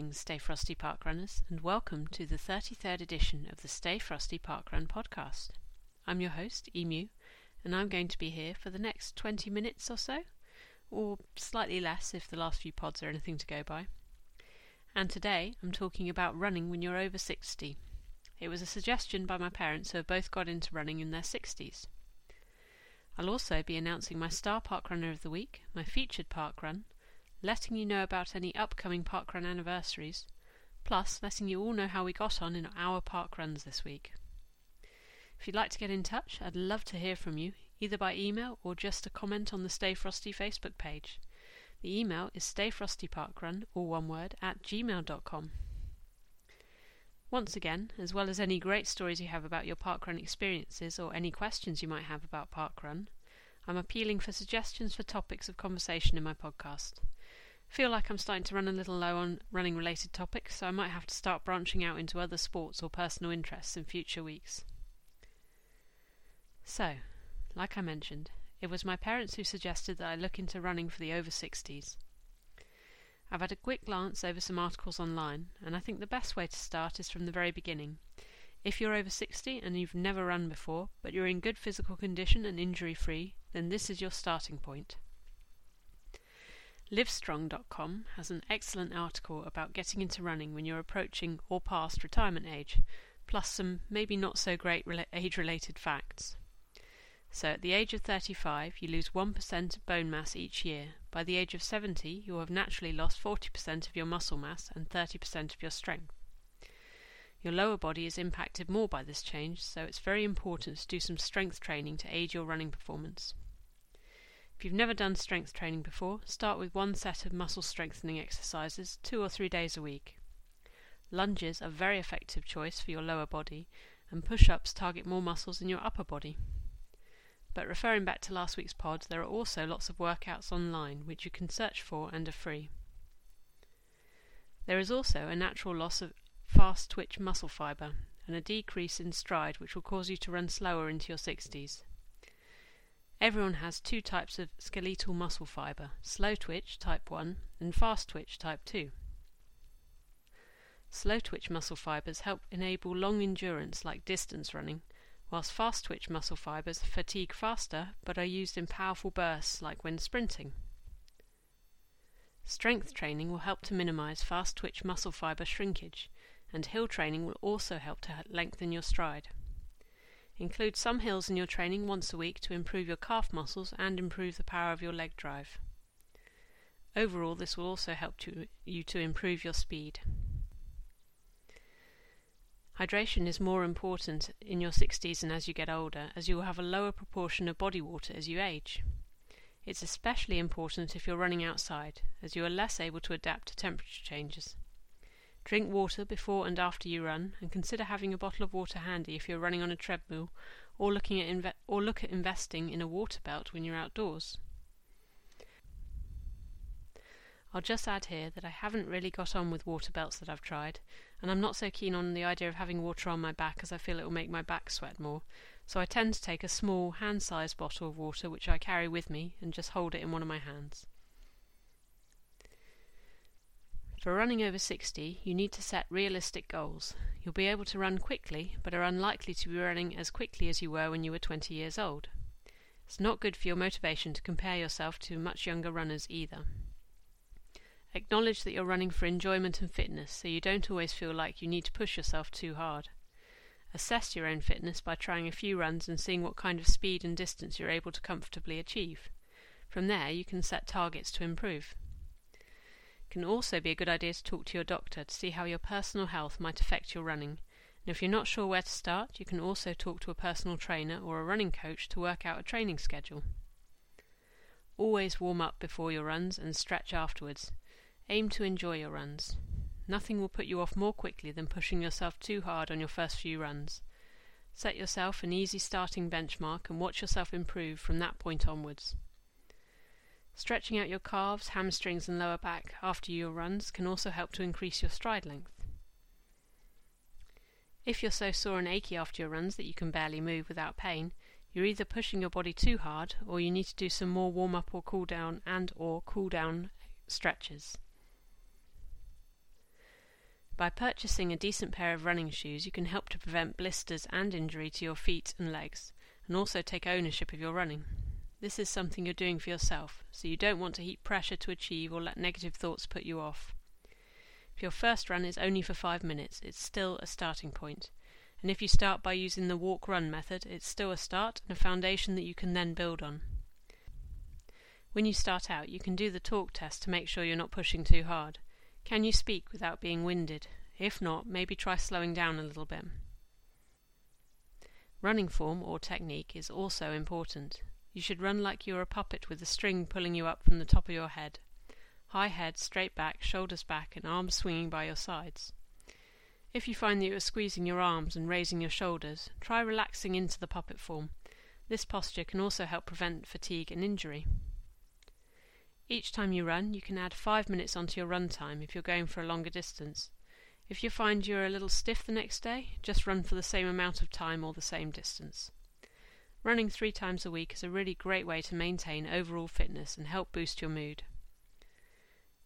Greetings, Stay Frosty Park Runners, and welcome to the 33rd edition of the Stay Frosty Park Run podcast. I'm your host, Emu, and I'm going to be here for the next 20 minutes or so, or slightly less if the last few pods are anything to go by. And today I'm talking about running when you're over 60. It was a suggestion by my parents who have both got into running in their 60s. I'll also be announcing my Star Park Runner of the Week, my featured park run, letting you know about any upcoming parkrun anniversaries, plus letting you all know how we got on in our parkruns this week. If you'd like to get in touch, I'd love to hear from you, either by email or just a comment on the Stay Frosty Facebook page. The email is stayfrostyparkrun, all one word, at gmail.com. Once again, as well as any great stories you have about your parkrun experiences or any questions you might have about parkrun, I'm appealing for suggestions for topics of conversation in my podcast feel like I'm starting to run a little low on running related topics, so I might have to start branching out into other sports or personal interests in future weeks. So, like I mentioned, it was my parents who suggested that I look into running for the over 60s. I've had a quick glance over some articles online, and I think the best way to start is from the very beginning. If you're over 60 and you've never run before, but you're in good physical condition and injury free, then this is your starting point. Livestrong.com has an excellent article about getting into running when you're approaching or past retirement age, plus some maybe not so great age related facts. So, at the age of 35, you lose 1% of bone mass each year. By the age of 70, you will have naturally lost 40% of your muscle mass and 30% of your strength. Your lower body is impacted more by this change, so it's very important to do some strength training to aid your running performance. If you've never done strength training before, start with one set of muscle strengthening exercises two or three days a week. Lunges are a very effective choice for your lower body, and push ups target more muscles in your upper body. But referring back to last week's pod, there are also lots of workouts online which you can search for and are free. There is also a natural loss of fast twitch muscle fibre and a decrease in stride which will cause you to run slower into your 60s. Everyone has two types of skeletal muscle fibre slow twitch type 1 and fast twitch type 2. Slow twitch muscle fibres help enable long endurance like distance running, whilst fast twitch muscle fibres fatigue faster but are used in powerful bursts like when sprinting. Strength training will help to minimize fast twitch muscle fiber shrinkage, and hill training will also help to lengthen your stride. Include some hills in your training once a week to improve your calf muscles and improve the power of your leg drive. Overall, this will also help to, you to improve your speed. Hydration is more important in your 60s and as you get older, as you will have a lower proportion of body water as you age. It's especially important if you're running outside, as you are less able to adapt to temperature changes. Drink water before and after you run, and consider having a bottle of water handy if you're running on a treadmill, or looking at inve- or look at investing in a water belt when you're outdoors. I'll just add here that I haven't really got on with water belts that I've tried, and I'm not so keen on the idea of having water on my back as I feel it will make my back sweat more, so I tend to take a small hand sized bottle of water which I carry with me and just hold it in one of my hands. For running over 60, you need to set realistic goals. You'll be able to run quickly, but are unlikely to be running as quickly as you were when you were 20 years old. It's not good for your motivation to compare yourself to much younger runners either. Acknowledge that you're running for enjoyment and fitness, so you don't always feel like you need to push yourself too hard. Assess your own fitness by trying a few runs and seeing what kind of speed and distance you're able to comfortably achieve. From there, you can set targets to improve can also be a good idea to talk to your doctor to see how your personal health might affect your running. And if you're not sure where to start, you can also talk to a personal trainer or a running coach to work out a training schedule. Always warm up before your runs and stretch afterwards. Aim to enjoy your runs. Nothing will put you off more quickly than pushing yourself too hard on your first few runs. Set yourself an easy starting benchmark and watch yourself improve from that point onwards. Stretching out your calves, hamstrings, and lower back after your runs can also help to increase your stride length. If you're so sore and achy after your runs that you can barely move without pain, you're either pushing your body too hard or you need to do some more warm up or cool down and or cool down stretches. By purchasing a decent pair of running shoes, you can help to prevent blisters and injury to your feet and legs, and also take ownership of your running. This is something you're doing for yourself, so you don't want to heap pressure to achieve or let negative thoughts put you off. If your first run is only for five minutes, it's still a starting point. And if you start by using the walk run method, it's still a start and a foundation that you can then build on. When you start out, you can do the talk test to make sure you're not pushing too hard. Can you speak without being winded? If not, maybe try slowing down a little bit. Running form or technique is also important. You should run like you're a puppet with a string pulling you up from the top of your head. High head, straight back, shoulders back, and arms swinging by your sides. If you find that you are squeezing your arms and raising your shoulders, try relaxing into the puppet form. This posture can also help prevent fatigue and injury. Each time you run, you can add 5 minutes onto your run time if you're going for a longer distance. If you find you're a little stiff the next day, just run for the same amount of time or the same distance. Running three times a week is a really great way to maintain overall fitness and help boost your mood.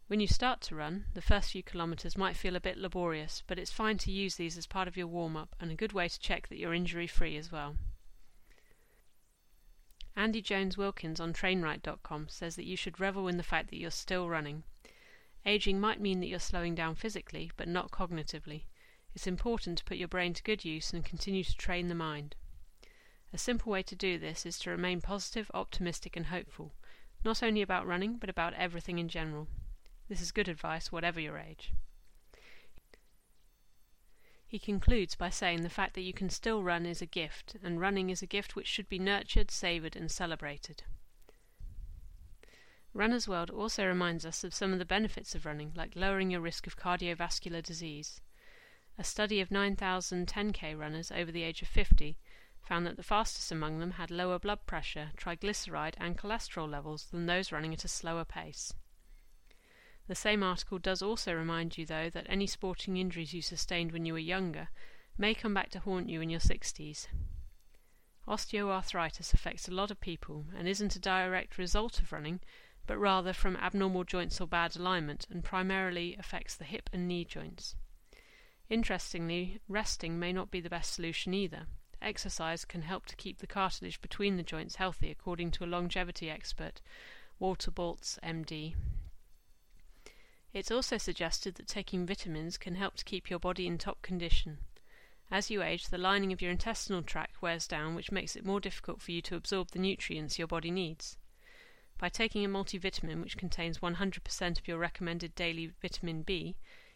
When you start to run, the first few kilometres might feel a bit laborious, but it's fine to use these as part of your warm up and a good way to check that you're injury free as well. Andy Jones Wilkins on trainright.com says that you should revel in the fact that you're still running. Aging might mean that you're slowing down physically, but not cognitively. It's important to put your brain to good use and continue to train the mind. A simple way to do this is to remain positive, optimistic, and hopeful, not only about running, but about everything in general. This is good advice, whatever your age. He concludes by saying the fact that you can still run is a gift, and running is a gift which should be nurtured, savoured, and celebrated. Runner's World also reminds us of some of the benefits of running, like lowering your risk of cardiovascular disease. A study of 9,000 10k runners over the age of 50 found that the fastest among them had lower blood pressure, triglyceride, and cholesterol levels than those running at a slower pace. The same article does also remind you, though, that any sporting injuries you sustained when you were younger may come back to haunt you in your 60s. Osteoarthritis affects a lot of people and isn't a direct result of running, but rather from abnormal joints or bad alignment, and primarily affects the hip and knee joints. Interestingly, resting may not be the best solution either. Exercise can help to keep the cartilage between the joints healthy, according to a longevity expert, Walter Bortz, MD. It's also suggested that taking vitamins can help to keep your body in top condition. As you age, the lining of your intestinal tract wears down, which makes it more difficult for you to absorb the nutrients your body needs. By taking a multivitamin, which contains 100% of your recommended daily vitamin B,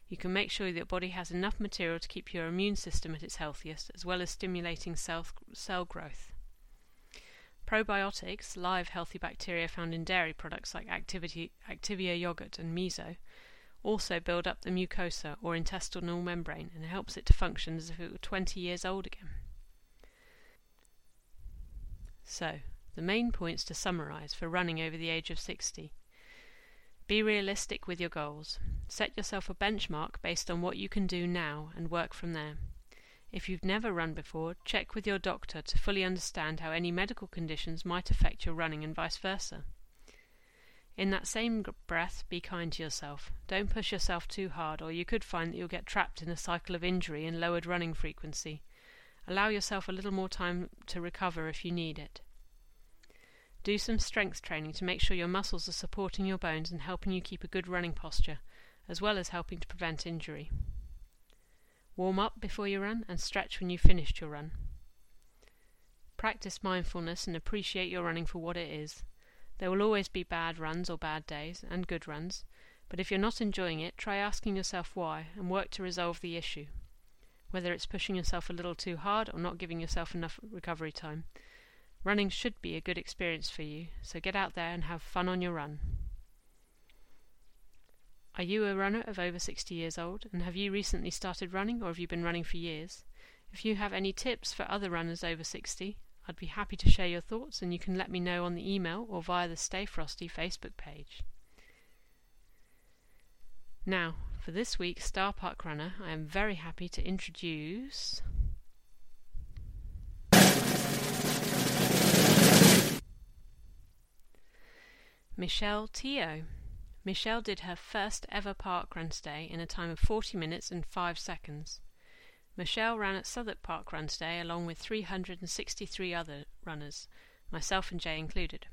you can make sure that your body has enough material to keep your immune system at its healthiest, as well as stimulating cell, cell growth. Probiotics, live healthy bacteria found in dairy products like Activity, Activia yogurt and miso, also build up the mucosa or intestinal membrane and helps it to function as if it were 20 years old again. So, the main points to summarise for running over the age of 60. Be realistic with your goals. Set yourself a benchmark based on what you can do now and work from there. If you've never run before, check with your doctor to fully understand how any medical conditions might affect your running and vice versa. In that same breath, be kind to yourself. Don't push yourself too hard, or you could find that you'll get trapped in a cycle of injury and lowered running frequency. Allow yourself a little more time to recover if you need it. Do some strength training to make sure your muscles are supporting your bones and helping you keep a good running posture, as well as helping to prevent injury. Warm up before you run and stretch when you've finished your run. Practice mindfulness and appreciate your running for what it is. There will always be bad runs or bad days, and good runs, but if you're not enjoying it, try asking yourself why and work to resolve the issue. Whether it's pushing yourself a little too hard or not giving yourself enough recovery time. Running should be a good experience for you, so get out there and have fun on your run. Are you a runner of over 60 years old, and have you recently started running or have you been running for years? If you have any tips for other runners over 60, I'd be happy to share your thoughts, and you can let me know on the email or via the Stay Frosty Facebook page. Now, for this week's Star Park Runner, I am very happy to introduce. Michelle Teo. Michelle did her first ever parkrun today in a time of 40 minutes and 5 seconds. Michelle ran at Southwark Park Run today along with 363 other runners, myself and Jay included.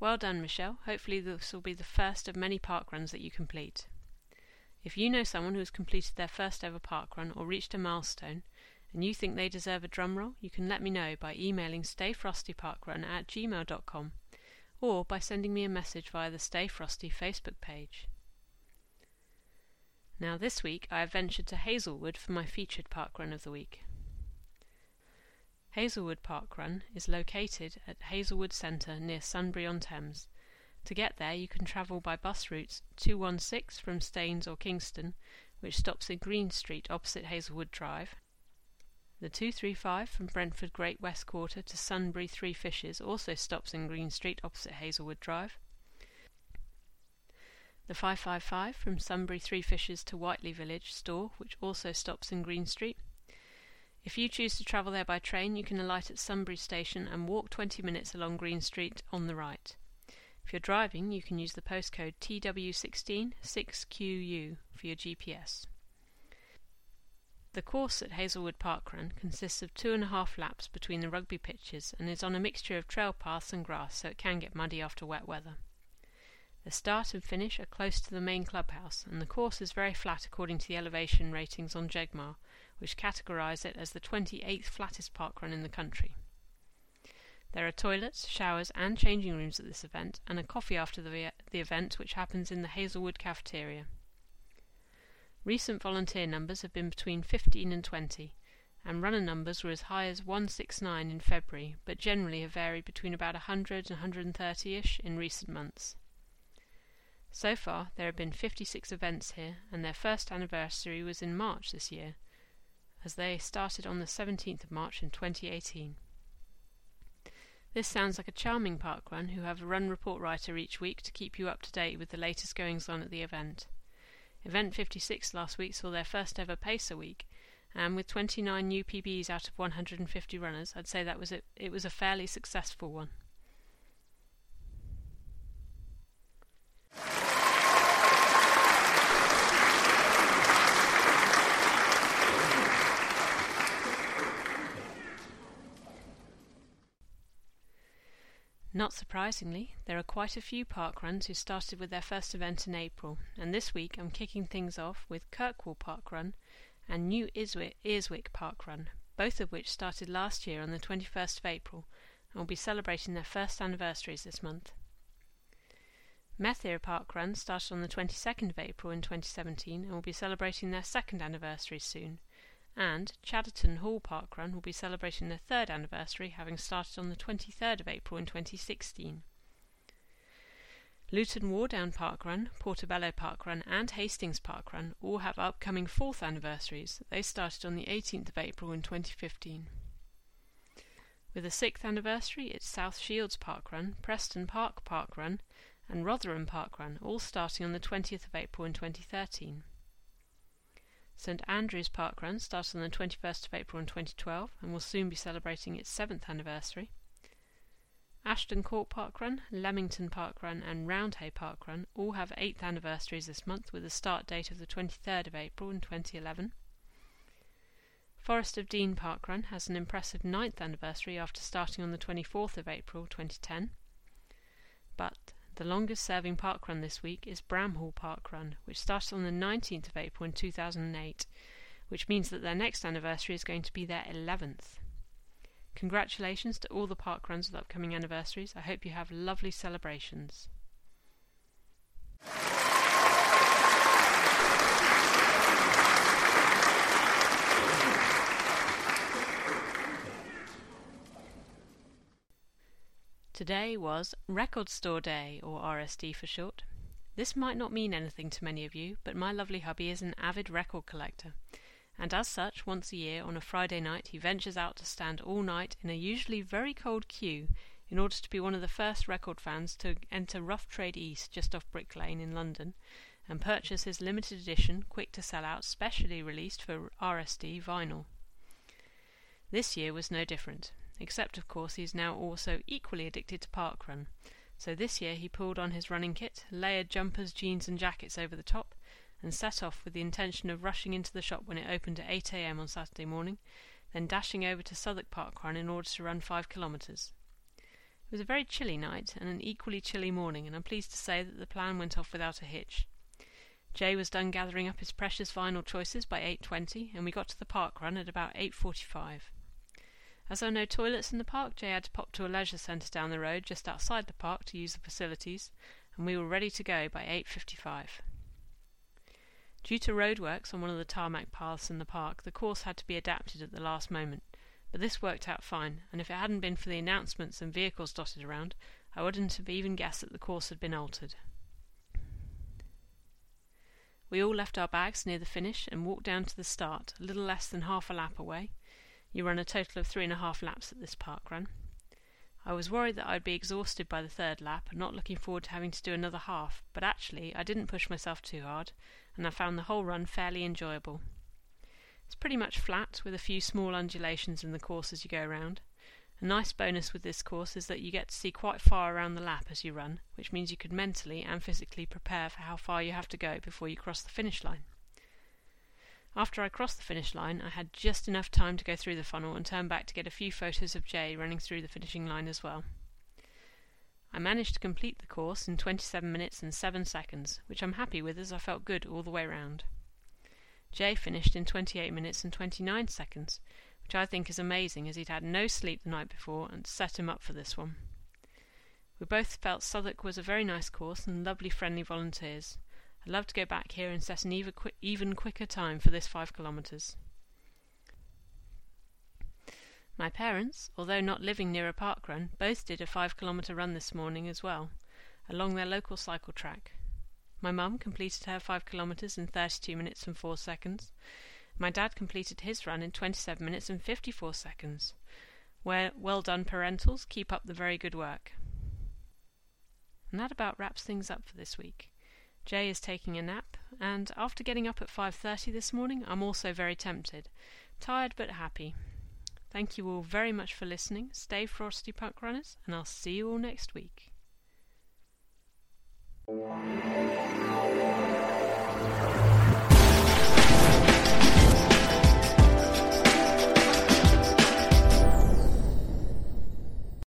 Well done, Michelle. Hopefully, this will be the first of many park runs that you complete. If you know someone who has completed their first ever park run or reached a milestone, and you think they deserve a drum roll, you can let me know by emailing stayfrostyparkrun at gmail.com or by sending me a message via the Stay Frosty Facebook page. Now, this week I have ventured to Hazelwood for my featured park run of the week. Hazelwood Park Run is located at Hazelwood Centre near Sunbury on Thames. To get there, you can travel by bus routes 216 from Staines or Kingston, which stops at Green Street opposite Hazelwood Drive, the 235 from Brentford Great West Quarter to Sunbury Three Fishes also stops in Green Street opposite Hazelwood Drive. The 555 from Sunbury Three Fishes to Whiteley Village store, which also stops in Green Street. If you choose to travel there by train, you can alight at Sunbury Station and walk 20 minutes along Green Street on the right. If you're driving, you can use the postcode TW16 6QU for your GPS. The course at Hazelwood Park Run consists of two and a half laps between the rugby pitches and is on a mixture of trail paths and grass, so it can get muddy after wet weather. The start and finish are close to the main clubhouse, and the course is very flat according to the elevation ratings on Jegmar, which categorise it as the 28th flattest parkrun in the country. There are toilets, showers, and changing rooms at this event, and a coffee after the, the event, which happens in the Hazelwood cafeteria. Recent volunteer numbers have been between 15 and 20, and runner numbers were as high as 169 in February, but generally have varied between about 100 and 130 ish in recent months. So far, there have been 56 events here, and their first anniversary was in March this year, as they started on the 17th of March in 2018. This sounds like a charming park run who have a run report writer each week to keep you up to date with the latest goings on at the event. Event 56 last week saw their first ever Pacer week, and with 29 new PBs out of 150 runners, I'd say that was a, it was a fairly successful one. Not surprisingly, there are quite a few parkruns who started with their first event in April, and this week I'm kicking things off with Kirkwall Parkrun and New Iswick, Earswick Parkrun, both of which started last year on the 21st of April and will be celebrating their first anniversaries this month. Methir Parkrun started on the 22nd of April in 2017 and will be celebrating their second anniversary soon, and Chadderton Hall Park Run will be celebrating their third anniversary, having started on the 23rd of April in 2016. Luton Wardown Park Run, Portobello Park Run, and Hastings Park Run all have upcoming fourth anniversaries. They started on the 18th of April in 2015. With a sixth anniversary, it's South Shields Park Run, Preston Park Park Run, and Rotherham Park Run, all starting on the 20th of April in 2013. St Andrew's Park Run started on the 21st of April in 2012 and will soon be celebrating its 7th anniversary. Ashton Court Park Run, Leamington Park Run, and Roundhay Park Run all have 8th anniversaries this month with a start date of the 23rd of April in 2011. Forest of Dean Park Run has an impressive 9th anniversary after starting on the 24th of April 2010. But the longest serving park run this week is Bramhall Park Run, which started on the 19th of April in 2008, which means that their next anniversary is going to be their 11th. Congratulations to all the park runs with upcoming anniversaries. I hope you have lovely celebrations. Today was Record Store Day, or RSD for short. This might not mean anything to many of you, but my lovely hubby is an avid record collector, and as such, once a year on a Friday night he ventures out to stand all night in a usually very cold queue in order to be one of the first record fans to enter Rough Trade East just off Brick Lane in London and purchase his limited edition, quick to sell out, specially released for RSD vinyl. This year was no different, except of course he is now also equally addicted to parkrun, So this year he pulled on his running kit, layered jumpers, jeans, and jackets over the top, and set off with the intention of rushing into the shop when it opened at 8 a.m. on Saturday morning, then dashing over to Southwark Park Run in order to run five kilometres. It was a very chilly night and an equally chilly morning, and I'm pleased to say that the plan went off without a hitch. Jay was done gathering up his precious vinyl choices by 8.20, and we got to the park run at about 8.45. As there were no toilets in the park, Jay had to pop to a leisure centre down the road just outside the park to use the facilities, and we were ready to go by 8.55. Due to roadworks on one of the tarmac paths in the park, the course had to be adapted at the last moment, but this worked out fine, and if it hadn't been for the announcements and vehicles dotted around, I wouldn't have even guessed that the course had been altered. We all left our bags near the finish and walked down to the start, a little less than half a lap away. You run a total of three and a half laps at this park run. I was worried that I'd be exhausted by the third lap and not looking forward to having to do another half, but actually I didn't push myself too hard, and I found the whole run fairly enjoyable. It's pretty much flat, with a few small undulations in the course as you go around. A nice bonus with this course is that you get to see quite far around the lap as you run, which means you could mentally and physically prepare for how far you have to go before you cross the finish line. After I crossed the finish line, I had just enough time to go through the funnel and turn back to get a few photos of Jay running through the finishing line as well. I managed to complete the course in 27 minutes and 7 seconds, which I'm happy with as I felt good all the way round. Jay finished in 28 minutes and 29 seconds, which I think is amazing as he'd had no sleep the night before and set him up for this one. We both felt Southwark was a very nice course and lovely friendly volunteers. I'd love to go back here and set an even, even quicker time for this five kilometres. My parents, although not living near a park run, both did a five kilometre run this morning as well, along their local cycle track. My mum completed her five kilometres in 32 minutes and 4 seconds, my dad completed his run in 27 minutes and 54 seconds. Well done, parentals. Keep up the very good work. And that about wraps things up for this week. Jay is taking a nap, and after getting up at 5:30 this morning, I'm also very tempted. Tired but happy. Thank you all very much for listening. Stay frosty punk runners, and I'll see you all next week.